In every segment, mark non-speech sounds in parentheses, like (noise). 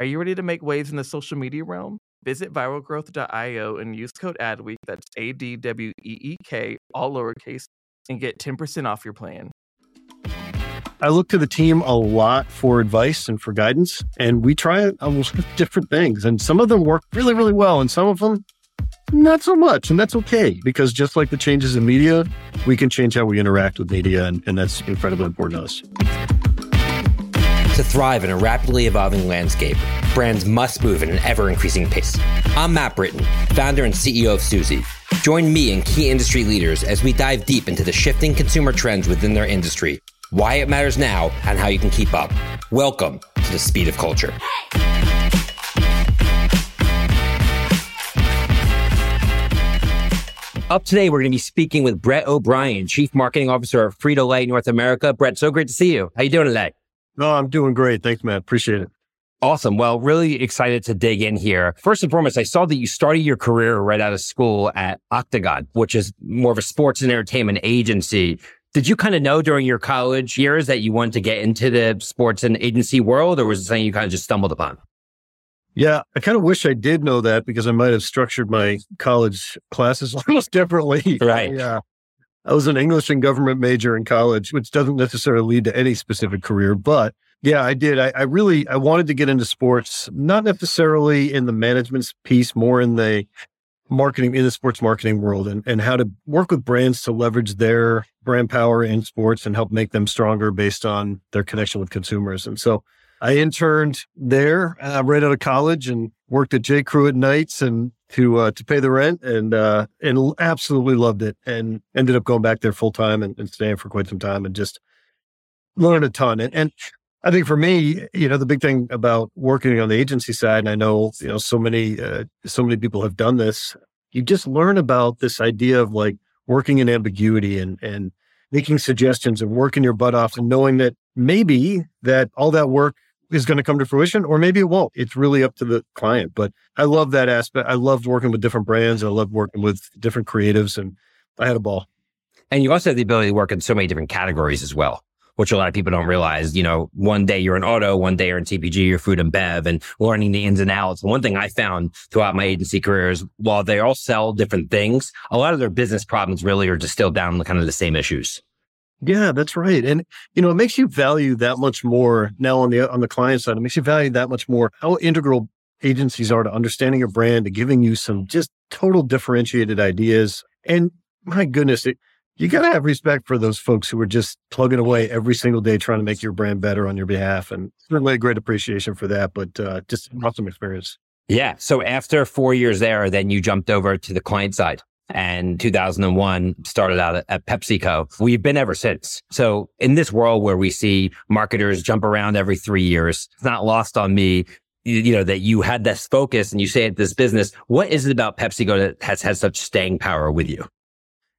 Are you ready to make waves in the social media realm? Visit viralgrowth.io and use code ADWEEK, that's A D W E E K, all lowercase, and get 10% off your plan. I look to the team a lot for advice and for guidance, and we try a lot of different things. And some of them work really, really well, and some of them not so much. And that's okay because just like the changes in media, we can change how we interact with media, and, and that's incredibly important to us. To thrive in a rapidly evolving landscape, brands must move at an ever increasing pace. I'm Matt Britton, founder and CEO of Suzy. Join me and key industry leaders as we dive deep into the shifting consumer trends within their industry, why it matters now, and how you can keep up. Welcome to the speed of culture. Up today, we're going to be speaking with Brett O'Brien, Chief Marketing Officer of Frito-Lay North America. Brett, so great to see you. How you doing today? No, I'm doing great. Thanks, Matt. Appreciate it. Awesome. Well, really excited to dig in here. First and foremost, I saw that you started your career right out of school at Octagon, which is more of a sports and entertainment agency. Did you kind of know during your college years that you wanted to get into the sports and agency world, or was it something you kind of just stumbled upon? Yeah, I kind of wish I did know that because I might have structured my college classes (laughs) almost differently. Right. Yeah. I was an English and government major in college, which doesn't necessarily lead to any specific career, but yeah, I did. I, I really I wanted to get into sports, not necessarily in the management piece, more in the marketing in the sports marketing world and, and how to work with brands to leverage their brand power in sports and help make them stronger based on their connection with consumers. And so I interned there uh, right out of college and worked at J. Crew at nights and to uh, to pay the rent and uh, and absolutely loved it and ended up going back there full time and, and staying for quite some time and just learned a ton. And, and I think for me, you know, the big thing about working on the agency side, and I know you know so many uh, so many people have done this. You just learn about this idea of like working in ambiguity and and making suggestions and working your butt off and knowing that maybe that all that work is going to come to fruition or maybe it won't. It's really up to the client. But I love that aspect. I loved working with different brands. I loved working with different creatives and I had a ball. And you also have the ability to work in so many different categories as well, which a lot of people don't realize. You know, one day you're in auto, one day you're in CPG, you're food and bev, and learning the ins and outs. One thing I found throughout my agency career is while they all sell different things, a lot of their business problems really are distilled down to kind of the same issues. Yeah, that's right. And you know, it makes you value that much more now on the on the client side. It makes you value that much more how integral agencies are to understanding your brand, to giving you some just total differentiated ideas. And my goodness, it, you got to have respect for those folks who are just plugging away every single day trying to make your brand better on your behalf. And certainly a great appreciation for that, but uh, just awesome experience. Yeah. So after four years there, then you jumped over to the client side. And 2001 started out at, PepsiCo. We've been ever since. So in this world where we see marketers jump around every three years, it's not lost on me you know, that you had this focus and you say at this business, what is it about PepsiCo that has had such staying power with you?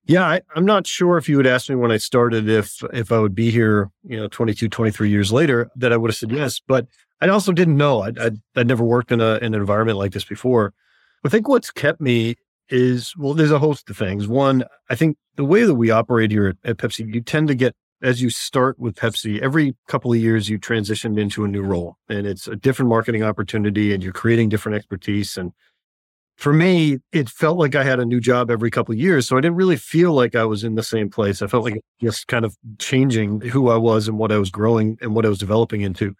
Yeah, I, am not sure if you would ask me when I started if if I would be here, you know, 22, 23 years later, that I would have said yes. But I also didn't know. I'd, I'd, I'd never worked in, a, in an environment like this before. I think what's kept me is, well, there's a host of things. One, I think the way that we operate here at, at Pepsi, you tend to get, as you start with Pepsi, every couple of years you transition into a new role and it's a different marketing opportunity and you're creating different expertise. And for me, it felt like I had a new job every couple of years. So I didn't really feel like I was in the same place. I felt like just kind of changing who I was and what I was growing and what I was developing into.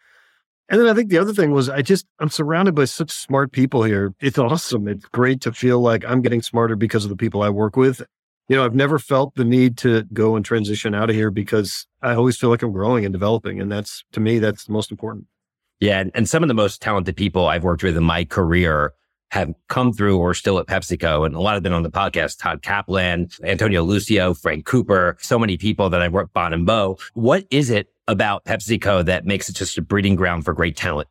And then I think the other thing was I just I'm surrounded by such smart people here. It's awesome. It's great to feel like I'm getting smarter because of the people I work with. You know, I've never felt the need to go and transition out of here because I always feel like I'm growing and developing. And that's to me, that's the most important. Yeah. And some of the most talented people I've worked with in my career have come through or still at PepsiCo. And a lot have been on the podcast, Todd Kaplan, Antonio Lucio, Frank Cooper, so many people that I've worked Bon and Bo. What is it about PepsiCo that makes it just a breeding ground for great talent?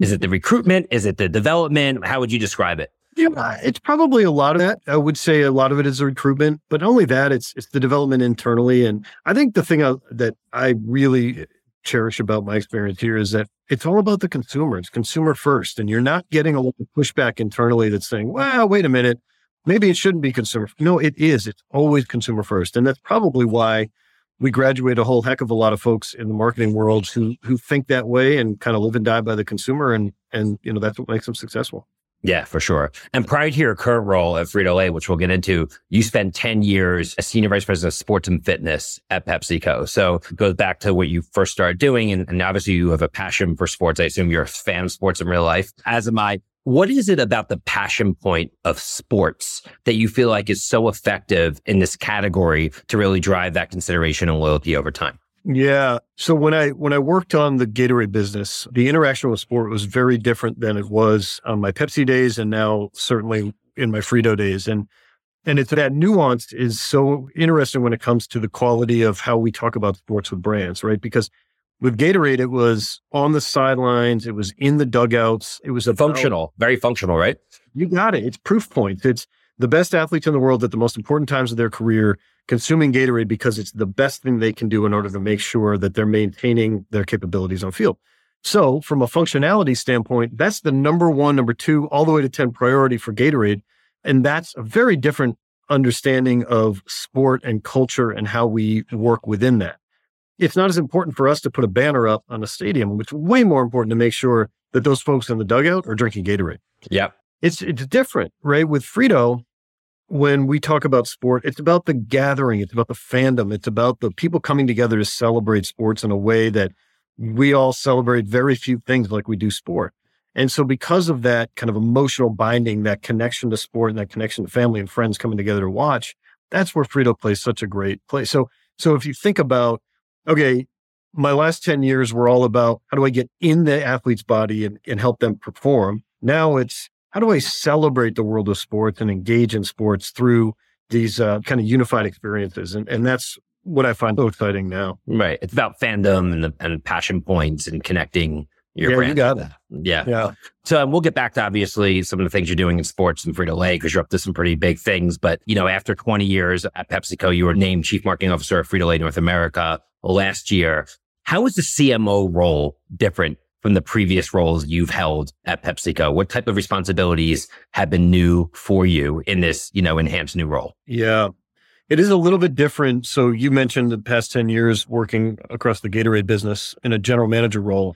Is it the recruitment? Is it the development? How would you describe it? Yeah, uh, it's probably a lot of that. I would say a lot of it is the recruitment, but only that, it's it's the development internally. And I think the thing that I really cherish about my experience here is that it's all about the consumer. It's consumer first. And you're not getting a lot of pushback internally that's saying, well, wait a minute, maybe it shouldn't be consumer. No, it is. It's always consumer first. And that's probably why we graduate a whole heck of a lot of folks in the marketing world who who think that way and kind of live and die by the consumer and and you know that's what makes them successful. Yeah, for sure. And prior to your current role at Frito Lay, which we'll get into, you spent 10 years as senior vice president of sports and fitness at PepsiCo. So it goes back to what you first started doing. And, and obviously you have a passion for sports. I assume you're a fan of sports in real life, as am I. What is it about the passion point of sports that you feel like is so effective in this category to really drive that consideration and loyalty over time? Yeah. So when I when I worked on the Gatorade business, the interaction with sport was very different than it was on my Pepsi days and now certainly in my Frito days. And and it's that nuance is so interesting when it comes to the quality of how we talk about sports with brands, right? Because with Gatorade, it was on the sidelines, it was in the dugouts, it was a functional, very functional, right? You got it. It's proof points. It's the best athletes in the world at the most important times of their career consuming Gatorade because it's the best thing they can do in order to make sure that they're maintaining their capabilities on field. So, from a functionality standpoint, that's the number one, number two, all the way to 10 priority for Gatorade. And that's a very different understanding of sport and culture and how we work within that. It's not as important for us to put a banner up on a stadium, which is way more important to make sure that those folks in the dugout are drinking Gatorade. Yep. It's it's different, right? With Frito, when we talk about sport, it's about the gathering, it's about the fandom, it's about the people coming together to celebrate sports in a way that we all celebrate very few things like we do sport. And so, because of that kind of emotional binding, that connection to sport and that connection to family and friends coming together to watch, that's where Frito plays such a great place. So, so if you think about, okay, my last 10 years were all about how do I get in the athlete's body and, and help them perform? Now it's how do I celebrate the world of sports and engage in sports through these uh, kind of unified experiences? And, and that's what I find so exciting now. Right. It's about fandom and, and passion points and connecting your yeah, brand. You got that. Yeah. Yeah. So um, we'll get back to obviously some of the things you're doing in sports and Frito Lay because you're up to some pretty big things. But, you know, after 20 years at PepsiCo, you were named chief marketing officer of Frito Lay North America last year. How is the CMO role different from the previous roles you've held at PepsiCo? What type of responsibilities have been new for you in this, you know, enhanced new role? Yeah. It is a little bit different. So you mentioned the past 10 years working across the Gatorade business in a general manager role.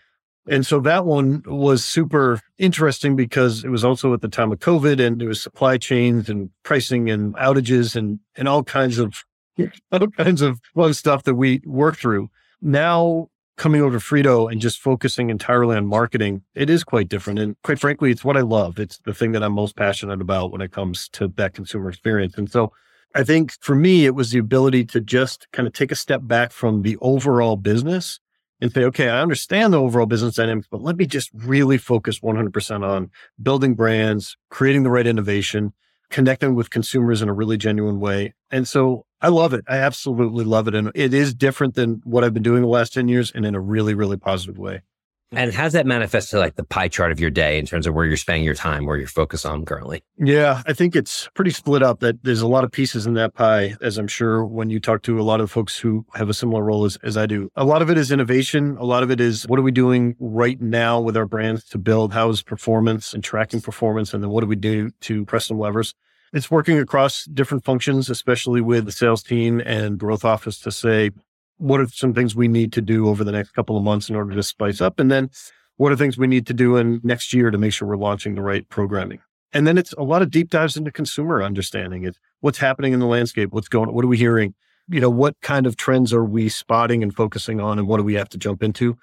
And so that one was super interesting because it was also at the time of COVID and there was supply chains and pricing and outages and, and all kinds of, (laughs) all kinds of fun stuff that we worked through. Now coming over to Frito and just focusing entirely on marketing, it is quite different. And quite frankly, it's what I love. It's the thing that I'm most passionate about when it comes to that consumer experience. And so I think for me, it was the ability to just kind of take a step back from the overall business and say, okay, I understand the overall business dynamics, but let me just really focus 100% on building brands, creating the right innovation. connecting with consumers in a really genuine way. And so I love it. I absolutely love it. And it is different than what I've been doing the last 10 years and in a really, really positive way. And how's that manifest to like the pie chart of your day in terms of where you're spending your time, where you're focused on currently? Yeah, I think it's pretty split up that there's a lot of pieces in that pie, as I'm sure when you talk to a lot of folks who have a similar role as, as I do. A lot of it is innovation. A lot of it is what are we doing right now with our brands to build? How is performance and tracking performance? And then what do we do to press some levers? It's working across different functions, especially with the sales team and growth office to say, what are some things we need to do over the next couple of months in order to spice up? And then what are things we need to do in next year to make sure we're launching the right programming? And then it's a lot of deep dives into consumer understanding. It's what's happening in the landscape, what's going, what are we hearing? You know, what kind of trends are we spotting and focusing on, and what do we have to jump into?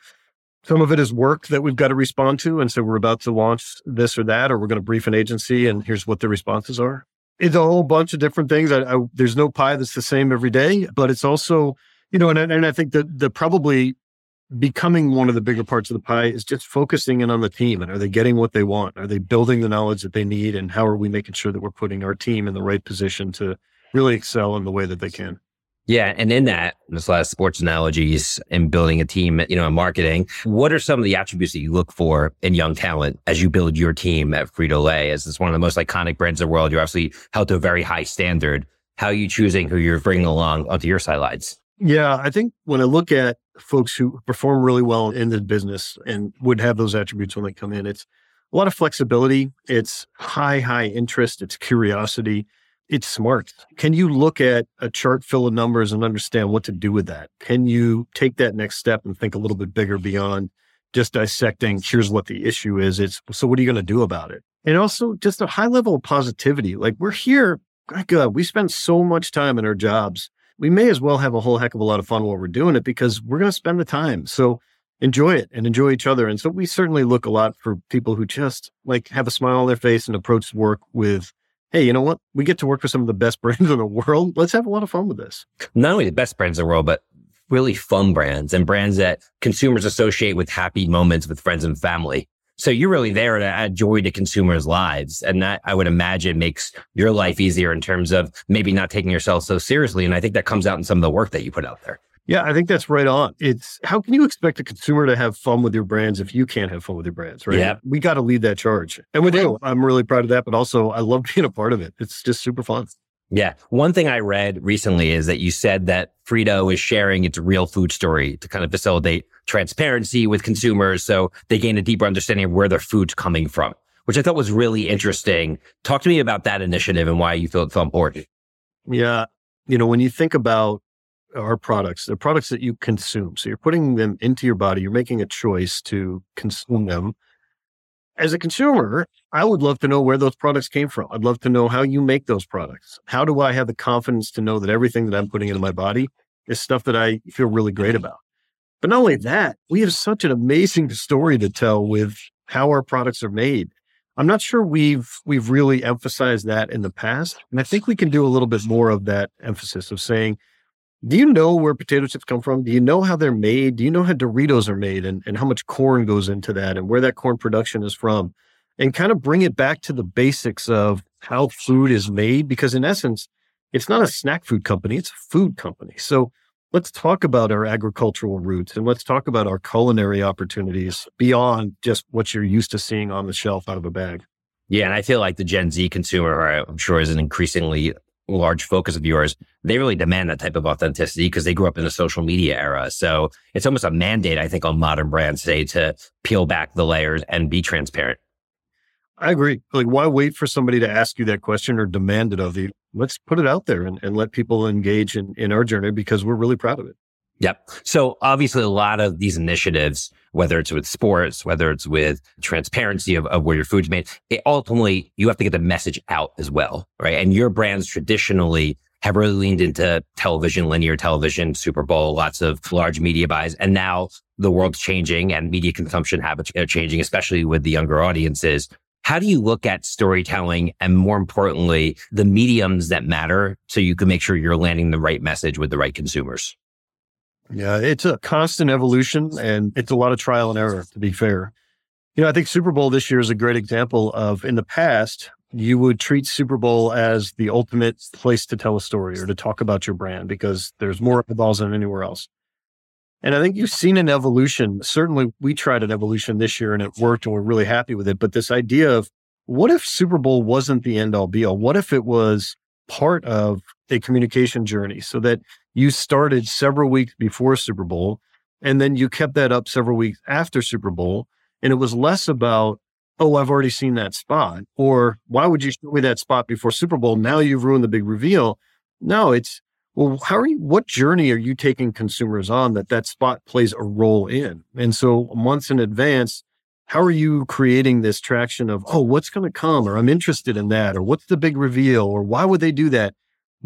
Some of it is work that we've got to respond to. And so we're about to launch this or that, or we're going to brief an agency and here's what the responses are. It's a whole bunch of different things. I, I, there's no pie that's the same every day, but it's also you know, and and I think that the probably becoming one of the bigger parts of the pie is just focusing in on the team and are they getting what they want? Are they building the knowledge that they need? And how are we making sure that we're putting our team in the right position to really excel in the way that they can? Yeah. And in that, a lot sports analogies in building a team, you know, in marketing. What are some of the attributes that you look for in young talent as you build your team at Frito Lay? As it's one of the most iconic brands in the world, you're obviously held to a very high standard. How are you choosing who you're bringing along onto your sidelines? Yeah, I think when I look at folks who perform really well in the business and would have those attributes when they come in, it's a lot of flexibility. It's high, high interest. It's curiosity. It's smart. Can you look at a chart full of numbers and understand what to do with that? Can you take that next step and think a little bit bigger beyond just dissecting, here's what the issue is? It's so what are you going to do about it? And also just a high level of positivity. Like we're here, my God, we spend so much time in our jobs we may as well have a whole heck of a lot of fun while we're doing it because we're going to spend the time. So enjoy it and enjoy each other. And so we certainly look a lot for people who just like have a smile on their face and approach work with, hey, you know what? We get to work with some of the best (laughs) brands in the world. Let's have a lot of fun with this. Not only the best brands in the world, but really fun brands and brands that consumers associate with happy moments with friends and family. So you're really there to add joy to consumers' lives. And that I would imagine makes your life easier in terms of maybe not taking yourself so seriously. And I think that comes out in some of the work that you put out there. Yeah, I think that's right on. It's how can you expect a consumer to have fun with your brands if you can't have fun with your brands, right? Yeah. We got to lead that charge. And we do. I'm really proud of that, but also I love being a part of it. It's just super fun. Yeah. One thing I read recently is that you said that Frito is sharing its real food story to kind of facilitate transparency with consumers so they gain a deeper understanding of where their food's coming from, which I thought was really interesting. Talk to me about that initiative and why you feel it's so important. Yeah. You know, when you think about our products, they're products that you consume. So you're putting them into your body, you're making a choice to consume them as a consumer, I would love to know where those products came from. I'd love to know how you make those products. How do I have the confidence to know that everything that I'm putting into my body is stuff that I feel really great about? But not only that, we have such an amazing story to tell with how our products are made. I'm not sure we've we've really emphasized that in the past, and I think we can do a little bit more of that emphasis of saying, do you know where potato chips come from? Do you know how they're made? Do you know how Doritos are made and, and how much corn goes into that and where that corn production is from? And kind of bring it back to the basics of how food is made, because in essence, it's not a snack food company, it's a food company. So let's talk about our agricultural roots and let's talk about our culinary opportunities beyond just what you're used to seeing on the shelf out of a bag. Yeah, and I feel like the Gen Z consumer, I'm sure, is an increasingly large focus of yours, they really demand that type of authenticity because they grew up in the social media era. So it's almost a mandate, I think, on modern brands today to peel back the layers and be transparent. I agree. Like, why wait for somebody to ask you that question or demand it of you? Let's put it out there and, and let people engage in, in our journey because we're really proud of it. Yep. So obviously a lot of these initiatives, whether it's with sports, whether it's with transparency of, of where your food's made, it ultimately you have to get the message out as well, right? And your brands traditionally have really leaned into television, linear television, Super Bowl, lots of large media buys. And now the world's changing and media consumption habits are changing, especially with the younger audiences. How do you look at storytelling and more importantly, the mediums that matter so you can make sure you're landing the right message with the right consumers? Yeah, it's a constant evolution and it's a lot of trial and error, to be fair. You know, I think Super Bowl this year is a great example of in the past, you would treat Super Bowl as the ultimate place to tell a story or to talk about your brand because there's more eyeballs than anywhere else. And I think you've seen an evolution. Certainly, we tried an evolution this year and it worked and we're really happy with it. But this idea of what if Super Bowl wasn't the end all be all? What if it was part of a communication journey so that you started several weeks before Super Bowl and then you kept that up several weeks after Super Bowl? And it was less about oh, I've already seen that spot. Or why would you show me that spot before Super Bowl? Now you've ruined the big reveal. No, it's, well, how are you, what journey are you taking consumers on that that spot plays a role in? And so months in advance, how are you creating this traction of, oh, what's going to come? Or I'm interested in that. Or what's the big reveal? Or why would they do that?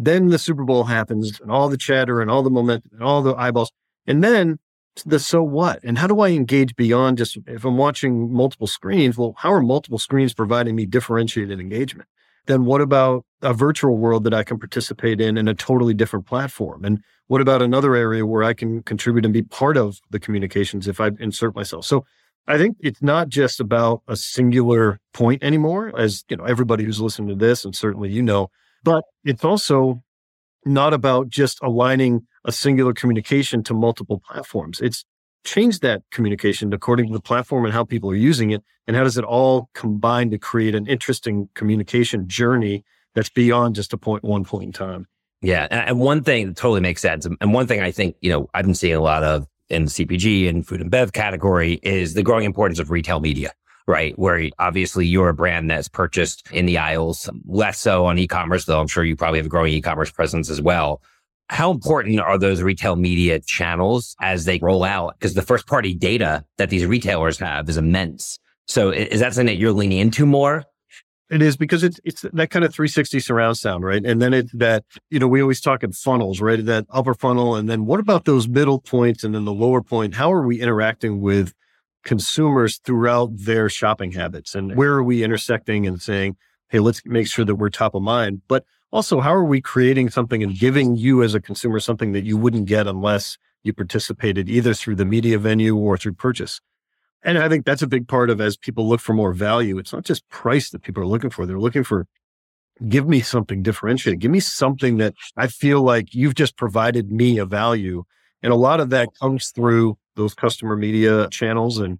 Then the Super Bowl happens and all the chatter and all the momentum and all the eyeballs. And then the so what and how do I engage beyond just if I'm watching multiple screens? Well, how are multiple screens providing me differentiated engagement? Then what about a virtual world that I can participate in in a totally different platform? And what about another area where I can contribute and be part of the communications if I insert myself? So I think it's not just about a singular point anymore, as you know, everybody who's listening to this, and certainly you know, but it's also not about just aligning a singular communication to multiple platforms. It's changed that communication according to the platform and how people are using it. And how does it all combine to create an interesting communication journey that's beyond just a point, one point in time? Yeah. And one thing that totally makes sense. And one thing I think, you know, I've been seeing a lot of in the CPG and food and bev category is the growing importance of retail media right? Where obviously you're a brand that's purchased in the aisles, less so on e-commerce, though I'm sure you probably have a growing e-commerce presence as well. How important are those retail media channels as they roll out? Because the first party data that these retailers have is immense. So is that something that you're leaning into more? It is because it's it's that kind of 360 surround sound, right? And then it's that, you know, we always talk in funnels, right? That upper funnel. And then what about those middle points and then the lower point? How are we interacting with consumers throughout their shopping habits and where are we intersecting and saying, hey, let's make sure that we're top of mind. But also, how are we creating something and giving you as a consumer something that you wouldn't get unless you participated either through the media venue or through purchase? And I think that's a big part of as people look for more value. It's not just price that people are looking for. They're looking for give me something differentiated. Give me something that I feel like you've just provided me a value. And a lot of that comes through those customer media channels. And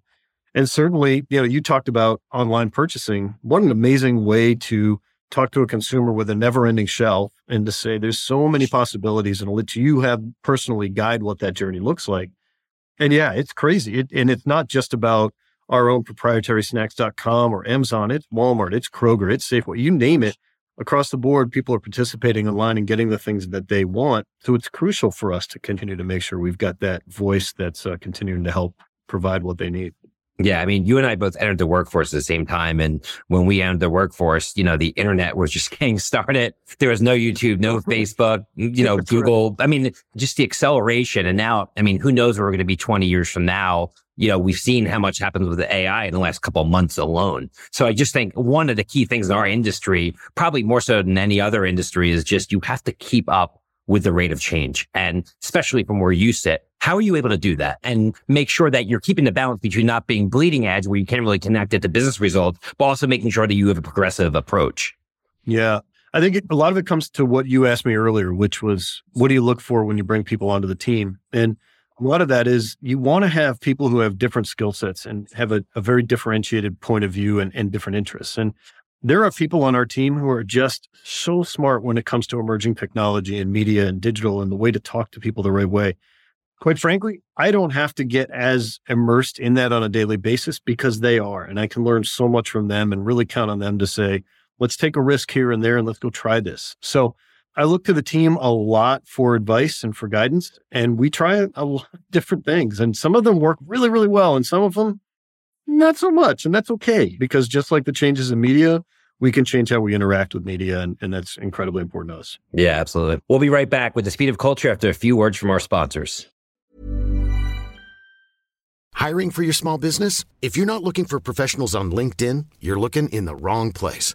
and certainly you know you talked about online purchasing. What an amazing way to talk to a consumer with a never ending shelf and to say there's so many possibilities and let you have personally guide what that journey looks like. And yeah it's crazy. It, and it's not just about our own proprietary snacks.com or amazon. It's walmart. It's kroger. It's safeway. You name it across the board, people are participating online and getting the things that they want. So it's crucial for us to continue to make sure we've got that voice that's uh, continuing to help provide what they need. Yeah, I mean, you and I both entered the workforce at the same time. And when we entered the workforce, you know, the internet was just (laughs) getting started. There was no YouTube, no (laughs) Facebook, you know, Google. I mean, just the acceleration. And now, I mean, who knows where we're going to be 20 years from now you know, we've seen how much happens with the AI in the last couple months alone. So I just think one of the key things in our industry, probably more so than any other industry, is just you have to keep up with the rate of change. And especially from where you sit, how are you able to do that and make sure that you're keeping the balance between not being bleeding edge where you can't really connect it to business results, but also making sure that you have a progressive approach? Yeah. I think a lot of it comes to what you asked me earlier, which was what do you look for when you bring people onto the team? And a lot of that is you want to have people who have different skill sets and have a, a very differentiated point of view and, and different interests. And there are people on our team who are just so smart when it comes to emerging technology and media and digital and the way to talk to people the right way. Quite frankly, I don't have to get as immersed in that on a daily basis because they are. And I can learn so much from them and really count on them to say, let's take a risk here and there and let's go try this. So I look to the team a lot for advice and for guidance, and we try a lot of different things. And some of them work really, really well, and some of them not so much. And that's okay because just like the changes in media, we can change how we interact with media, and, and that's incredibly important to us. Yeah, absolutely. We'll be right back with the speed of culture after a few words from our sponsors. Hiring for your small business? If you're not looking for professionals on LinkedIn, you're looking in the wrong place.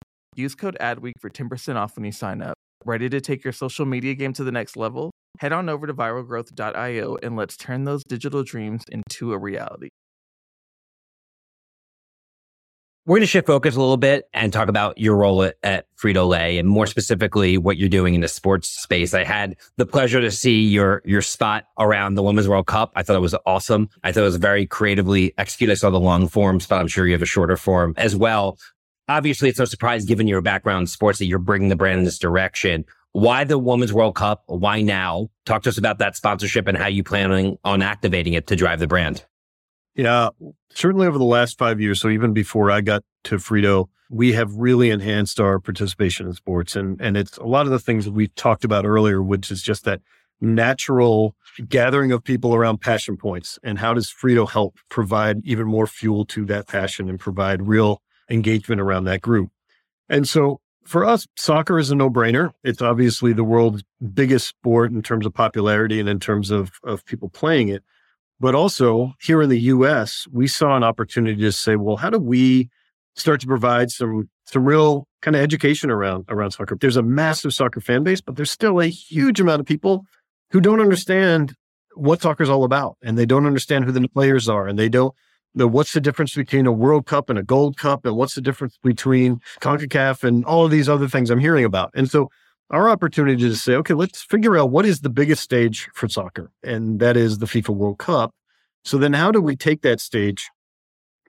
Use code ADWEEK for 10% off when you sign up. Ready to take your social media game to the next level? Head on over to viralgrowth.io and let's turn those digital dreams into a reality. We're going to shift focus a little bit and talk about your role at, at Frito Lay and more specifically what you're doing in the sports space. I had the pleasure to see your your spot around the Women's World Cup. I thought it was awesome. I thought it was very creatively executed. I saw the long form spot. I'm sure you have a shorter form as well. Obviously, it's no surprise given your background in sports that you're bringing the brand in this direction. Why the Women's World Cup? Why now? Talk to us about that sponsorship and how you planning on activating it to drive the brand. Yeah, certainly over the last five years. So even before I got to Frito, we have really enhanced our participation in sports. And, and it's a lot of the things that we talked about earlier, which is just that natural gathering of people around passion points. And how does Frito help provide even more fuel to that passion and provide real engagement around that group? And so for us, soccer is a no brainer. It's obviously the world's biggest sport in terms of popularity and in terms of, of people playing it. But also here in the US, we saw an opportunity to say, well, how do we start to provide some some real kind of education around around soccer? There's a massive soccer fan base, but there's still a huge amount of people who don't understand what soccer is all about, and they don't understand who the players are, and they don't know what's the difference between a World Cup and a Gold Cup, and what's the difference between CONCACAF and all of these other things I'm hearing about. And so our opportunity to say, okay, let's figure out what is the biggest stage for soccer, and that is the FIFA World Cup. So then, how do we take that stage,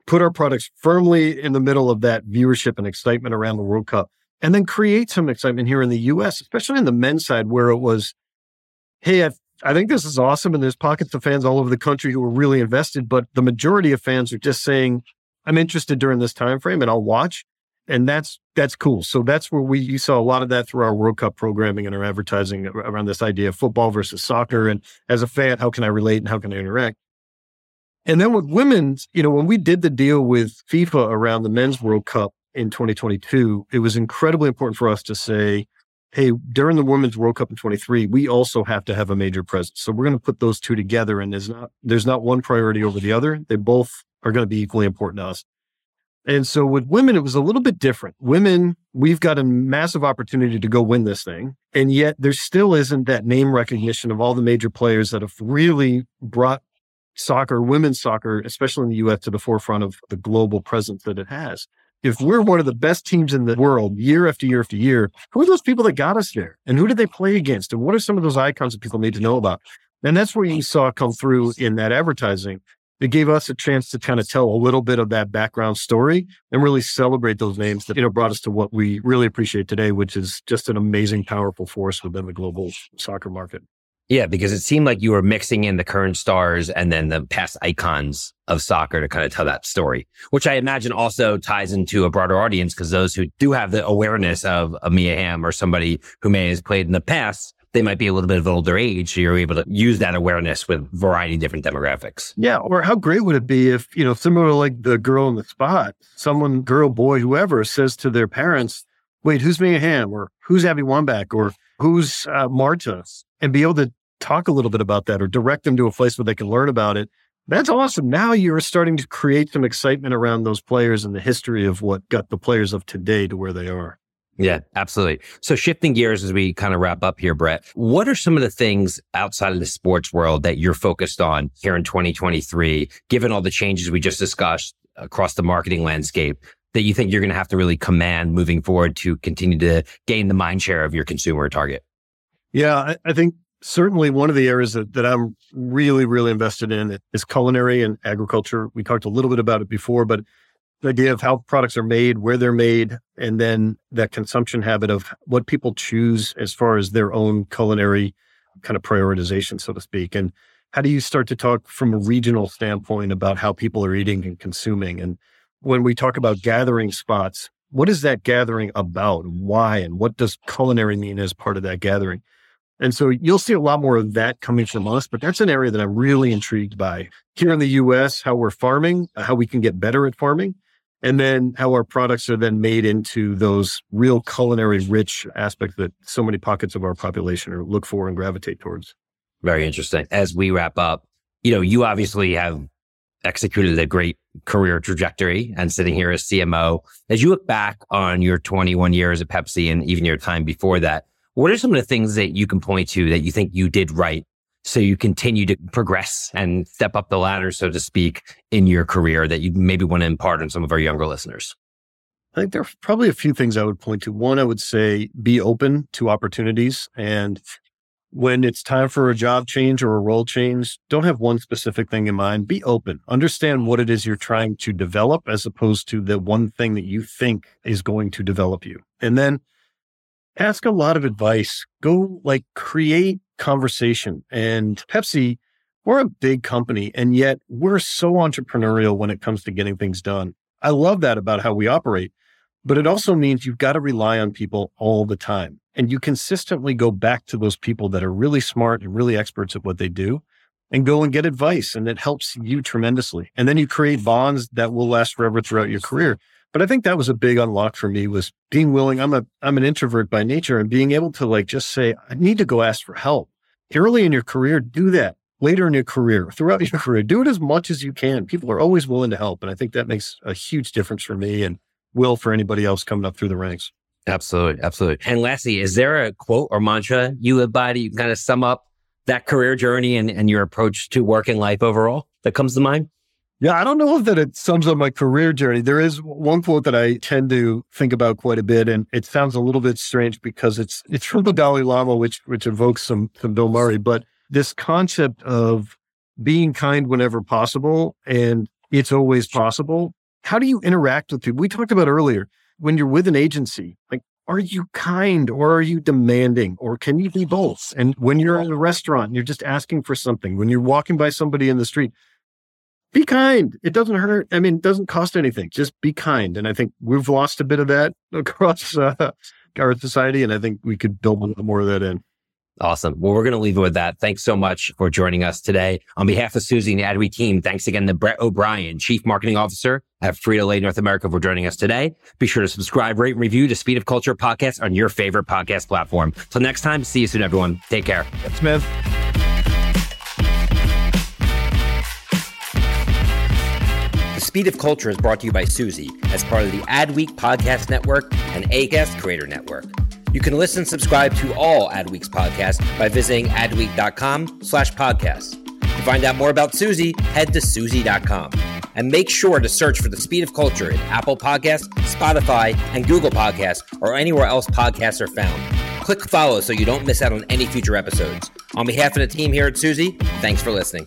put our products firmly in the middle of that viewership and excitement around the World Cup, and then create some excitement here in the US, especially in the men's side, where it was, hey, I, I think this is awesome. And there's pockets of fans all over the country who are really invested, but the majority of fans are just saying, I'm interested during this time frame and I'll watch and that's that's cool. So that's where we you saw a lot of that through our World Cup programming and our advertising around this idea of football versus soccer. And as a fan, how can I relate and how can I interact? And then with women's, you know, when we did the deal with FIFA around the men's World Cup in 2022, it was incredibly important for us to say, hey, during the women's World Cup in 23, we also have to have a major presence. So we're going to put those two together, and there's not there's not one priority over the other. They both are going to be equally important to us. And so with women, it was a little bit different. Women, we've got a massive opportunity to go win this thing. And yet there still isn't that name recognition of all the major players that have really brought soccer, women's soccer, especially in the US, to the forefront of the global presence that it has. If we're one of the best teams in the world year after year after year, who are those people that got us there? And who did they play against? And what are some of those icons that people need to know about? And that's where you saw come through in that advertising it gave us a chance to kind of tell a little bit of that background story and really celebrate those names that you know brought us to what we really appreciate today, which is just an amazing, powerful force within the global soccer market. Yeah, because it seemed like you were mixing in the current stars and then the past icons of soccer to kind of tell that story, which I imagine also ties into a broader audience because those who do have the awareness of a Mia Hamm or somebody who may have played in the past they might be a little bit of older age. So you're able to use that awareness with variety of different demographics. Yeah. Or how great would it be if, you know, similar like the girl in the spot, someone, girl, boy, whoever says to their parents, wait, who's Mia Hamm or who's Abby Wambach or who's uh, Marta and be able to talk a little bit about that or direct them to a place where they can learn about it. That's awesome. Now you're starting to create some excitement around those players and the history of what got the players of today to where they are. Yeah, absolutely. So shifting gears as we kind of wrap up here, Brett, what are some of the things outside of the sports world that you're focused on here in 2023, given all the changes we just discussed across the marketing landscape that you think you're going to have to really command moving forward to continue to gain the mind share of your consumer target? Yeah, I, I think certainly one of the areas that, that I'm really, really invested in is culinary and agriculture. We talked a little bit about it before, but the idea of how products are made, where they're made, and then that consumption habit of what people choose as far as their own culinary kind of prioritization, so to speak. And how do you start to talk from a regional standpoint about how people are eating and consuming? And when we talk about gathering spots, what is that gathering about? Why? And what does culinary mean as part of that gathering? And so you'll see a lot more of that coming from us, but that's an area that I'm really intrigued by. Here in the US, how we're farming, uh, how we can get better at farming, and then how our products are then made into those real culinary rich aspects that so many pockets of our population are look for and gravitate towards. Very interesting. As we wrap up, you know, you obviously have executed a great career trajectory and sitting here as CMO. As you look back on your 21 years at Pepsi and even your time before that, what are some of the things that you can point to that you think you did right so you continue to progress and step up the ladder, so to speak, in your career that you maybe want to impart on some of our younger listeners? I think there are probably a few things I would point to. One, I would say be open to opportunities. And when it's time for a job change or a role change, don't have one specific thing in mind. Be open. Understand what it is you're trying to develop as opposed to the one thing that you think is going to develop you. And then ask a lot of advice. Go like create conversation. And Pepsi, we're a big company, and yet we're so entrepreneurial when it comes to getting things done. I love that about how we operate, but it also means you've got to rely on people all the time. And you consistently go back to those people that are really smart and really experts at what they do and go and get advice. And it helps you tremendously. And then you create bonds that will last forever throughout your career. But I think that was a big unlock for me was being willing. I'm a I'm an introvert by nature and being able to like just say, I need to go ask for help. Early in your career, do that. Later in your career, throughout your (laughs) career, do it as much as you can. People are always willing to help. And I think that makes a huge difference for me and will for anybody else coming up through the ranks. Absolutely. Absolutely. And lastly, is there a quote or mantra you live by to kind of sum up that career journey and, and your approach to work and life overall that comes to mind? Yeah, I don't know if that it sums up my career journey. There is one quote that I tend to think about quite a bit, and it sounds a little bit strange because it's it's from the Dalai Lama, which which evokes some some Bill Murray. But this concept of being kind whenever possible, and it's always possible. How do you interact with people? We talked about earlier when you're with an agency, like are you kind or are you demanding or can you be both? And when you're in a restaurant, you're just asking for something. When you're walking by somebody in the street, be kind. It doesn't hurt. I mean, it doesn't cost anything. Just be kind. And I think we've lost a bit of that (laughs) across uh, our society. And I think we could build a little more of that in. Awesome. Well, we're going to leave it with that. Thanks so much for joining us today. On behalf of Suzy and the Adweek team, thanks again to Brett O'Brien, Chief Marketing Officer at Frito Lay North America for joining us today. Be sure to subscribe, rate, and review the Speed of Culture podcast on your favorite podcast platform. Till next time, see you soon, everyone. Take care. Smith. The Speed of Culture is brought to you by Suzy as part of the Adweek Podcast Network and ACAST Creator Network. You can listen and subscribe to all Adweek's podcasts by visiting adweek.com slash podcasts. To find out more about Suzy, head to Suzy.com. And make sure to search for the Speed of Culture in Apple Podcasts, Spotify, and Google Podcasts, or anywhere else podcasts are found. Click follow so you don't miss out on any future episodes. On behalf of the team here at Suzy, thanks for listening.